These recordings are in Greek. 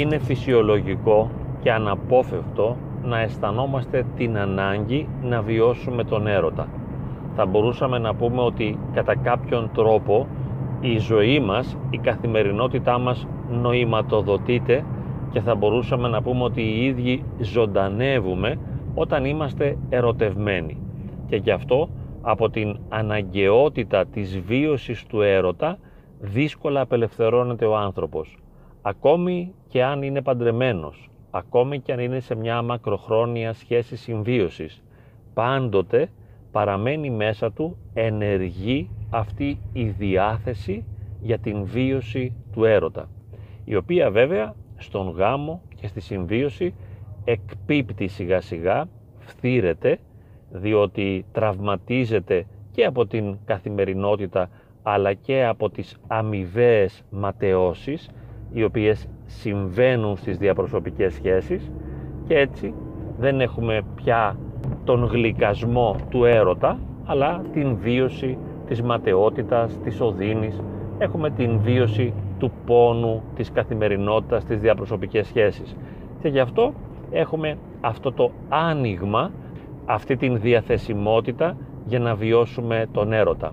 είναι φυσιολογικό και αναπόφευκτο να αισθανόμαστε την ανάγκη να βιώσουμε τον έρωτα. Θα μπορούσαμε να πούμε ότι κατά κάποιον τρόπο η ζωή μας, η καθημερινότητά μας νοηματοδοτείται και θα μπορούσαμε να πούμε ότι οι ίδιοι ζωντανεύουμε όταν είμαστε ερωτευμένοι. Και γι' αυτό από την αναγκαιότητα της βίωσης του έρωτα δύσκολα απελευθερώνεται ο άνθρωπος. Ακόμη και αν είναι παντρεμένος, ακόμη και αν είναι σε μια μακροχρόνια σχέση συμβίωσης, πάντοτε παραμένει μέσα του ενεργή αυτή η διάθεση για την βίωση του έρωτα, η οποία βέβαια στον γάμο και στη συμβίωση εκπίπτει σιγά σιγά, φθήρεται, διότι τραυματίζεται και από την καθημερινότητα αλλά και από τις αμοιβαίες ματαιώσεις οι οποίες συμβαίνουν στις διαπροσωπικές σχέσεις και έτσι δεν έχουμε πια τον γλυκασμό του έρωτα αλλά την βίωση της ματαιότητας, της οδύνης. Έχουμε την βίωση του πόνου, της καθημερινότητας, της διαπροσωπικές σχέσεις. Και γι' αυτό έχουμε αυτό το άνοιγμα, αυτή την διαθεσιμότητα για να βιώσουμε τον έρωτα.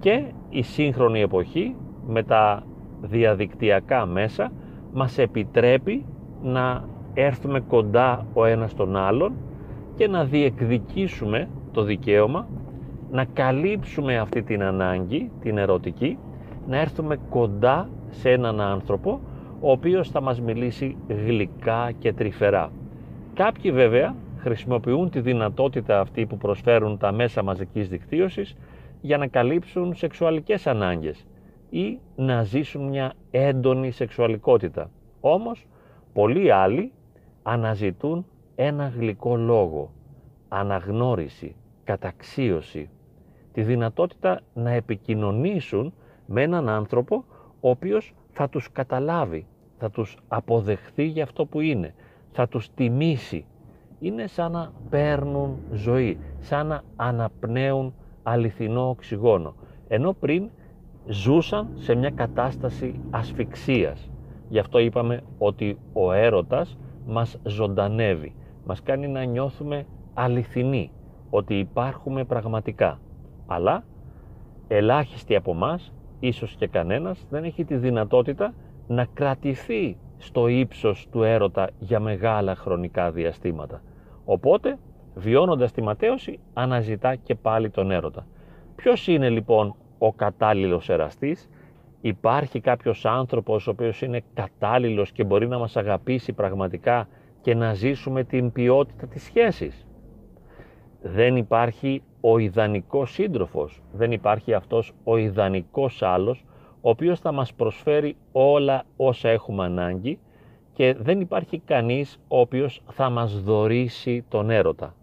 Και η σύγχρονη εποχή με τα διαδικτυακά μέσα μας επιτρέπει να έρθουμε κοντά ο ένας τον άλλον και να διεκδικήσουμε το δικαίωμα να καλύψουμε αυτή την ανάγκη, την ερωτική, να έρθουμε κοντά σε έναν άνθρωπο ο οποίος θα μας μιλήσει γλυκά και τρυφερά. Κάποιοι βέβαια χρησιμοποιούν τη δυνατότητα αυτή που προσφέρουν τα μέσα μαζικής δικτύωσης για να καλύψουν σεξουαλικές ανάγκες ή να ζήσουν μια έντονη σεξουαλικότητα. Όμως, πολλοί άλλοι αναζητούν ένα γλυκό λόγο, αναγνώριση, καταξίωση, τη δυνατότητα να επικοινωνήσουν με έναν άνθρωπο ο οποίος θα τους καταλάβει, θα τους αποδεχθεί για αυτό που είναι, θα τους τιμήσει. Είναι σαν να παίρνουν ζωή, σαν να αναπνέουν αληθινό οξυγόνο. Ενώ πριν ζούσαν σε μια κατάσταση ασφυξίας. Γι' αυτό είπαμε ότι ο έρωτας μας ζωντανεύει. Μας κάνει να νιώθουμε αληθινοί, ότι υπάρχουμε πραγματικά. Αλλά ελάχιστοι από μας, ίσως και κανένας, δεν έχει τη δυνατότητα να κρατηθεί στο ύψος του έρωτα για μεγάλα χρονικά διαστήματα. Οπότε, βιώνοντας τη ματέωση, αναζητά και πάλι τον έρωτα. Ποιος είναι λοιπόν ο κατάλληλος εραστής, υπάρχει κάποιος άνθρωπος ο οποίος είναι κατάλληλος και μπορεί να μας αγαπήσει πραγματικά και να ζήσουμε την ποιότητα της σχέσης. Δεν υπάρχει ο ιδανικός σύντροφος, δεν υπάρχει αυτός ο ιδανικός άλλος ο οποίος θα μας προσφέρει όλα όσα έχουμε ανάγκη και δεν υπάρχει κανείς ο οποίος θα μας δωρήσει τον έρωτα.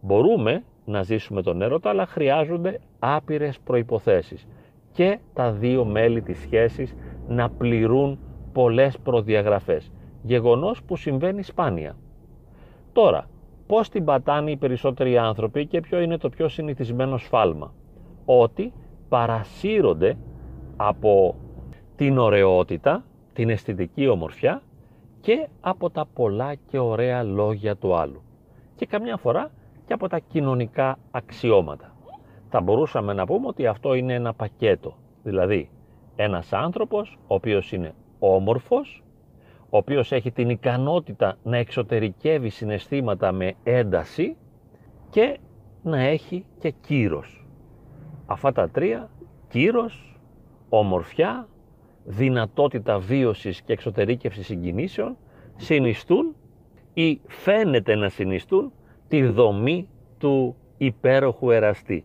Μπορούμε να ζήσουμε τον έρωτα, αλλά χρειάζονται άπειρες προϋποθέσεις και τα δύο μέλη της σχέσης να πληρούν πολλές προδιαγραφές. Γεγονός που συμβαίνει σπάνια. Τώρα, πώς την πατάνε οι περισσότεροι άνθρωποι και ποιο είναι το πιο συνηθισμένο σφάλμα; Ότι παρασύρονται από την ωραιότητα, την αισθητική ομορφιά και από τα πολλά και ωραία λόγια του άλλου. Και καμιά φορά και από τα κοινωνικά αξιώματα. Θα μπορούσαμε να πούμε ότι αυτό είναι ένα πακέτο. Δηλαδή, ένας άνθρωπος ο οποίος είναι όμορφος, ο οποίος έχει την ικανότητα να εξωτερικεύει συναισθήματα με ένταση και να έχει και κύρος. Αυτά τα τρία, κύρος, ομορφιά, δυνατότητα βίωσης και εξωτερήκευσης συγκινήσεων, συνιστούν ή φαίνεται να συνιστούν τη δομή του υπέροχου εραστή.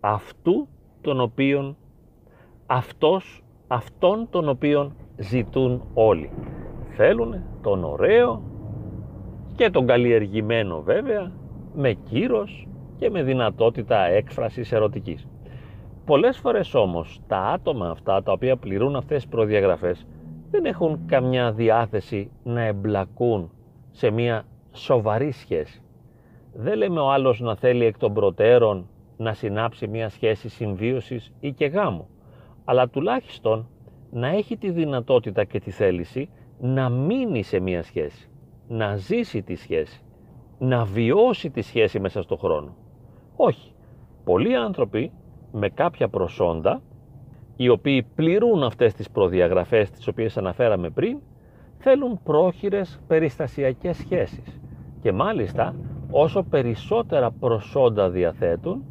Αυτού τον οποίον, αυτός, αυτόν τον οποίον ζητούν όλοι. Θέλουν τον ωραίο και τον καλλιεργημένο βέβαια, με κύρος και με δυνατότητα έκφρασης ερωτικής. Πολλές φορές όμως τα άτομα αυτά τα οποία πληρούν αυτές τις προδιαγραφές δεν έχουν καμιά διάθεση να εμπλακούν σε μια σοβαρή σχέση. Δεν λέμε ο άλλος να θέλει εκ των προτέρων να συνάψει μια σχέση συμβίωσης ή και γάμου, αλλά τουλάχιστον να έχει τη δυνατότητα και τη θέληση να μείνει σε μία σχέση, να ζήσει τη σχέση, να βιώσει τη σχέση μέσα στον χρόνο. Όχι. Πολλοί άνθρωποι με κάποια προσόντα, οι οποίοι πληρούν αυτές τις προδιαγραφές τις οποίες αναφέραμε πριν, θέλουν πρόχειρες περιστασιακές σχέσεις. Και μάλιστα όσο περισσότερα προσόντα διαθέτουν,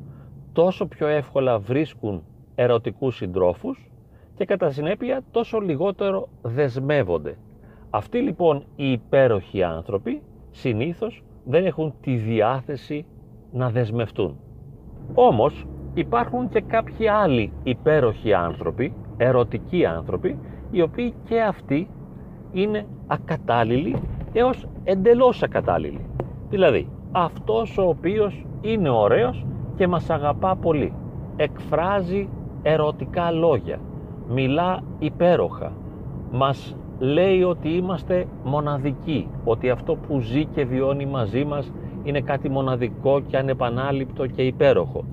τόσο πιο εύκολα βρίσκουν ερωτικούς συντρόφους και κατά συνέπεια τόσο λιγότερο δεσμεύονται. Αυτοί λοιπόν οι υπέροχοι άνθρωποι συνήθως δεν έχουν τη διάθεση να δεσμευτούν. Όμως υπάρχουν και κάποιοι άλλοι υπέροχοι άνθρωποι, ερωτικοί άνθρωποι, οι οποίοι και αυτοί είναι ακατάλληλοι έως εντελώς ακατάλληλοι. Δηλαδή, αυτός ο οποίος είναι ωραίος και μας αγαπά πολύ. Εκφράζει ερωτικά λόγια, μιλά υπέροχα, μας λέει ότι είμαστε μοναδικοί, ότι αυτό που ζει και βιώνει μαζί μας είναι κάτι μοναδικό και ανεπανάληπτο και υπέροχο.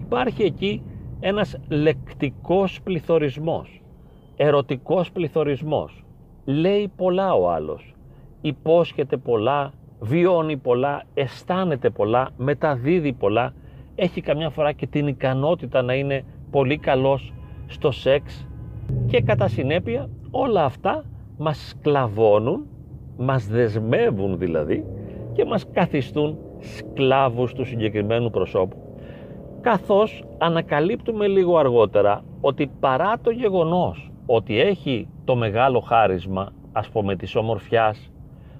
Υπάρχει εκεί ένας λεκτικός πληθωρισμός, ερωτικός πληθωρισμός. Λέει πολλά ο άλλος, υπόσχεται πολλά, βιώνει πολλά, αισθάνεται πολλά, μεταδίδει πολλά, έχει καμιά φορά και την ικανότητα να είναι πολύ καλός στο σεξ και κατά συνέπεια όλα αυτά μας σκλαβώνουν, μας δεσμεύουν δηλαδή και μας καθιστούν σκλάβους του συγκεκριμένου προσώπου. Καθώς ανακαλύπτουμε λίγο αργότερα ότι παρά το γεγονός ότι έχει το μεγάλο χάρισμα ας πούμε της ομορφιάς,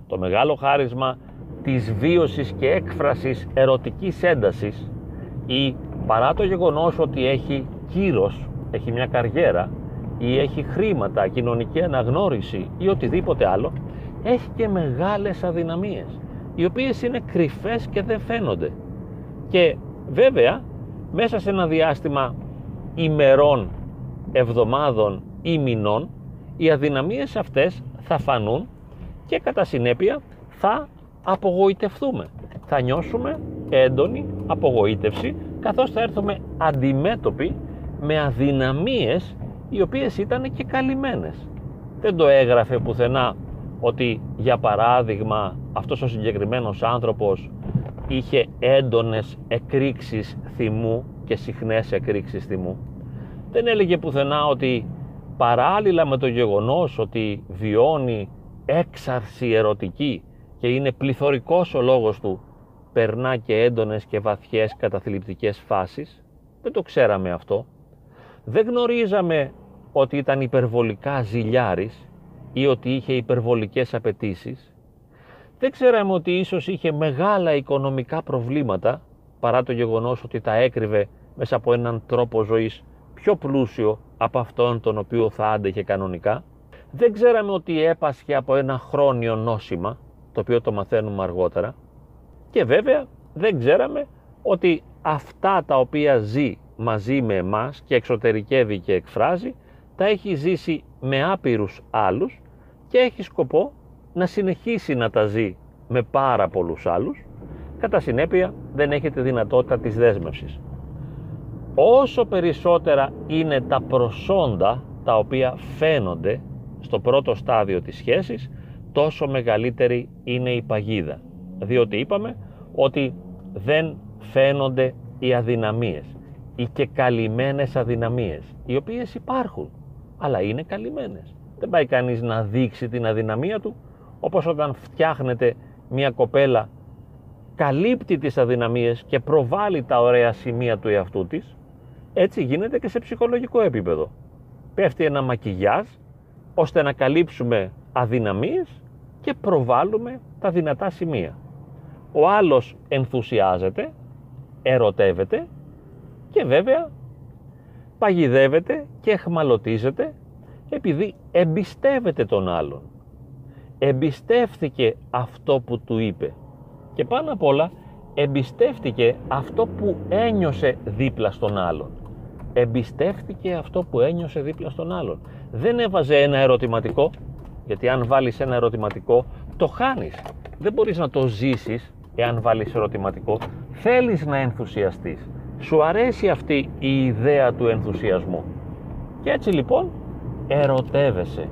το μεγάλο χάρισμα της βίωσης και έκφρασης ερωτικής έντασης ή παρά το γεγονός ότι έχει κύρος, έχει μια καριέρα ή έχει χρήματα, κοινωνική αναγνώριση ή οτιδήποτε άλλο, έχει και μεγάλες αδυναμίες, οι οποίες είναι κρυφές και δεν φαίνονται. Και βέβαια, μέσα σε ένα διάστημα ημερών, εβδομάδων ή μηνών, οι αδυναμίες αυτές θα φανούν και κατά συνέπεια θα απογοητευτούμε. Θα νιώσουμε έντονη απογοήτευση καθώς θα έρθουμε αντιμέτωποι με αδυναμίες οι οποίες ήταν και καλυμμένες. Δεν το έγραφε πουθενά ότι για παράδειγμα αυτός ο συγκεκριμένος άνθρωπος είχε έντονες εκρήξεις θυμού και συχνές εκρήξεις θυμού. Δεν έλεγε πουθενά ότι παράλληλα με το γεγονός ότι βιώνει έξαρση ερωτική και είναι πληθωρικός ο λόγος του, περνά και έντονες και βαθιές καταθλιπτικές φάσεις. Δεν το ξέραμε αυτό. Δεν γνωρίζαμε ότι ήταν υπερβολικά ζηλιάρης ή ότι είχε υπερβολικές απαιτήσεις. Δεν ξέραμε ότι ίσως είχε μεγάλα οικονομικά προβλήματα παρά το γεγονός ότι τα έκρυβε μέσα από έναν τρόπο ζωής πιο πλούσιο από αυτόν τον οποίο θα άντεχε κανονικά. Δεν ξέραμε ότι έπασχε από ένα χρόνιο νόσημα, το οποίο το μαθαίνουμε αργότερα. Και βέβαια δεν ξέραμε ότι αυτά τα οποία ζει μαζί με εμάς και εξωτερικεύει και εκφράζει τα έχει ζήσει με άπειρους άλλους και έχει σκοπό να συνεχίσει να τα ζει με πάρα πολλούς άλλους, κατά συνέπεια δεν έχετε δυνατότητα της δέσμευσης. Όσο περισσότερα είναι τα προσόντα τα οποία φαίνονται στο πρώτο στάδιο της σχέσης, τόσο μεγαλύτερη είναι η παγίδα. Διότι είπαμε ότι δεν φαίνονται οι αδυναμίες, οι και καλυμμένες αδυναμίες, οι οποίες υπάρχουν αλλά είναι καλυμμένες. Δεν πάει κανείς να δείξει την αδυναμία του, όπως όταν φτιάχνεται μια κοπέλα καλύπτει τις αδυναμίες και προβάλλει τα ωραία σημεία του εαυτού της, έτσι γίνεται και σε ψυχολογικό επίπεδο. Πέφτει ένα μακιγιάζ ώστε να καλύψουμε αδυναμίες και προβάλλουμε τα δυνατά σημεία. Ο άλλος ενθουσιάζεται, ερωτεύεται και βέβαια παγιδεύεται και εχμαλωτίζεται επειδή εμπιστεύεται τον άλλον. Εμπιστεύθηκε αυτό που του είπε και πάνω απ' όλα εμπιστεύτηκε αυτό που ένιωσε δίπλα στον άλλον. Εμπιστεύτηκε αυτό που ένιωσε δίπλα στον άλλον. Δεν έβαζε ένα ερωτηματικό, γιατί αν βάλεις ένα ερωτηματικό το χάνεις. Δεν μπορείς να το ζήσεις εάν βάλεις ερωτηματικό. Θέλεις να ενθουσιαστείς σου αρέσει αυτή η ιδέα του ενθουσιασμού. Και έτσι λοιπόν ερωτεύεσαι.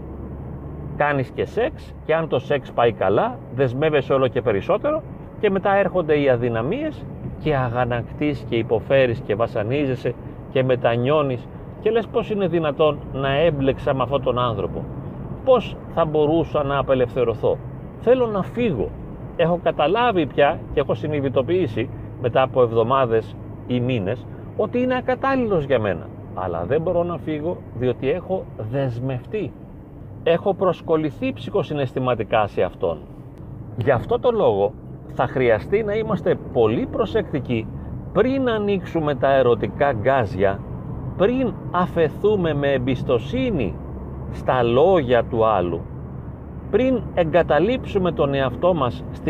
κάνεις και σεξ και αν το σεξ πάει καλά δεσμεύεσαι όλο και περισσότερο και μετά έρχονται οι αδυναμίες και αγανακτείς και υποφέρεις και βασανίζεσαι και μετανιώνεις και λες πως είναι δυνατόν να έμπλεξα με αυτόν τον άνθρωπο πως θα μπορούσα να απελευθερωθώ. Θέλω να φύγω. Έχω καταλάβει πια και έχω συνειδητοποιήσει μετά από εβδομάδες ή μήνες ότι είναι ακατάλληλος για μένα. Αλλά δεν μπορώ να φύγω διότι έχω δεσμευτεί. Έχω προσκοληθεί ψυχοσυναισθηματικά σε αυτόν. Γι' αυτό το λόγο θα χρειαστεί να είμαστε πολύ προσεκτικοί πριν ανοίξουμε τα ερωτικά γκάζια πριν αφαιθούμε με εμπιστοσύνη στα λόγια του άλλου. Πριν εγκαταλείψουμε τον εαυτό μας στην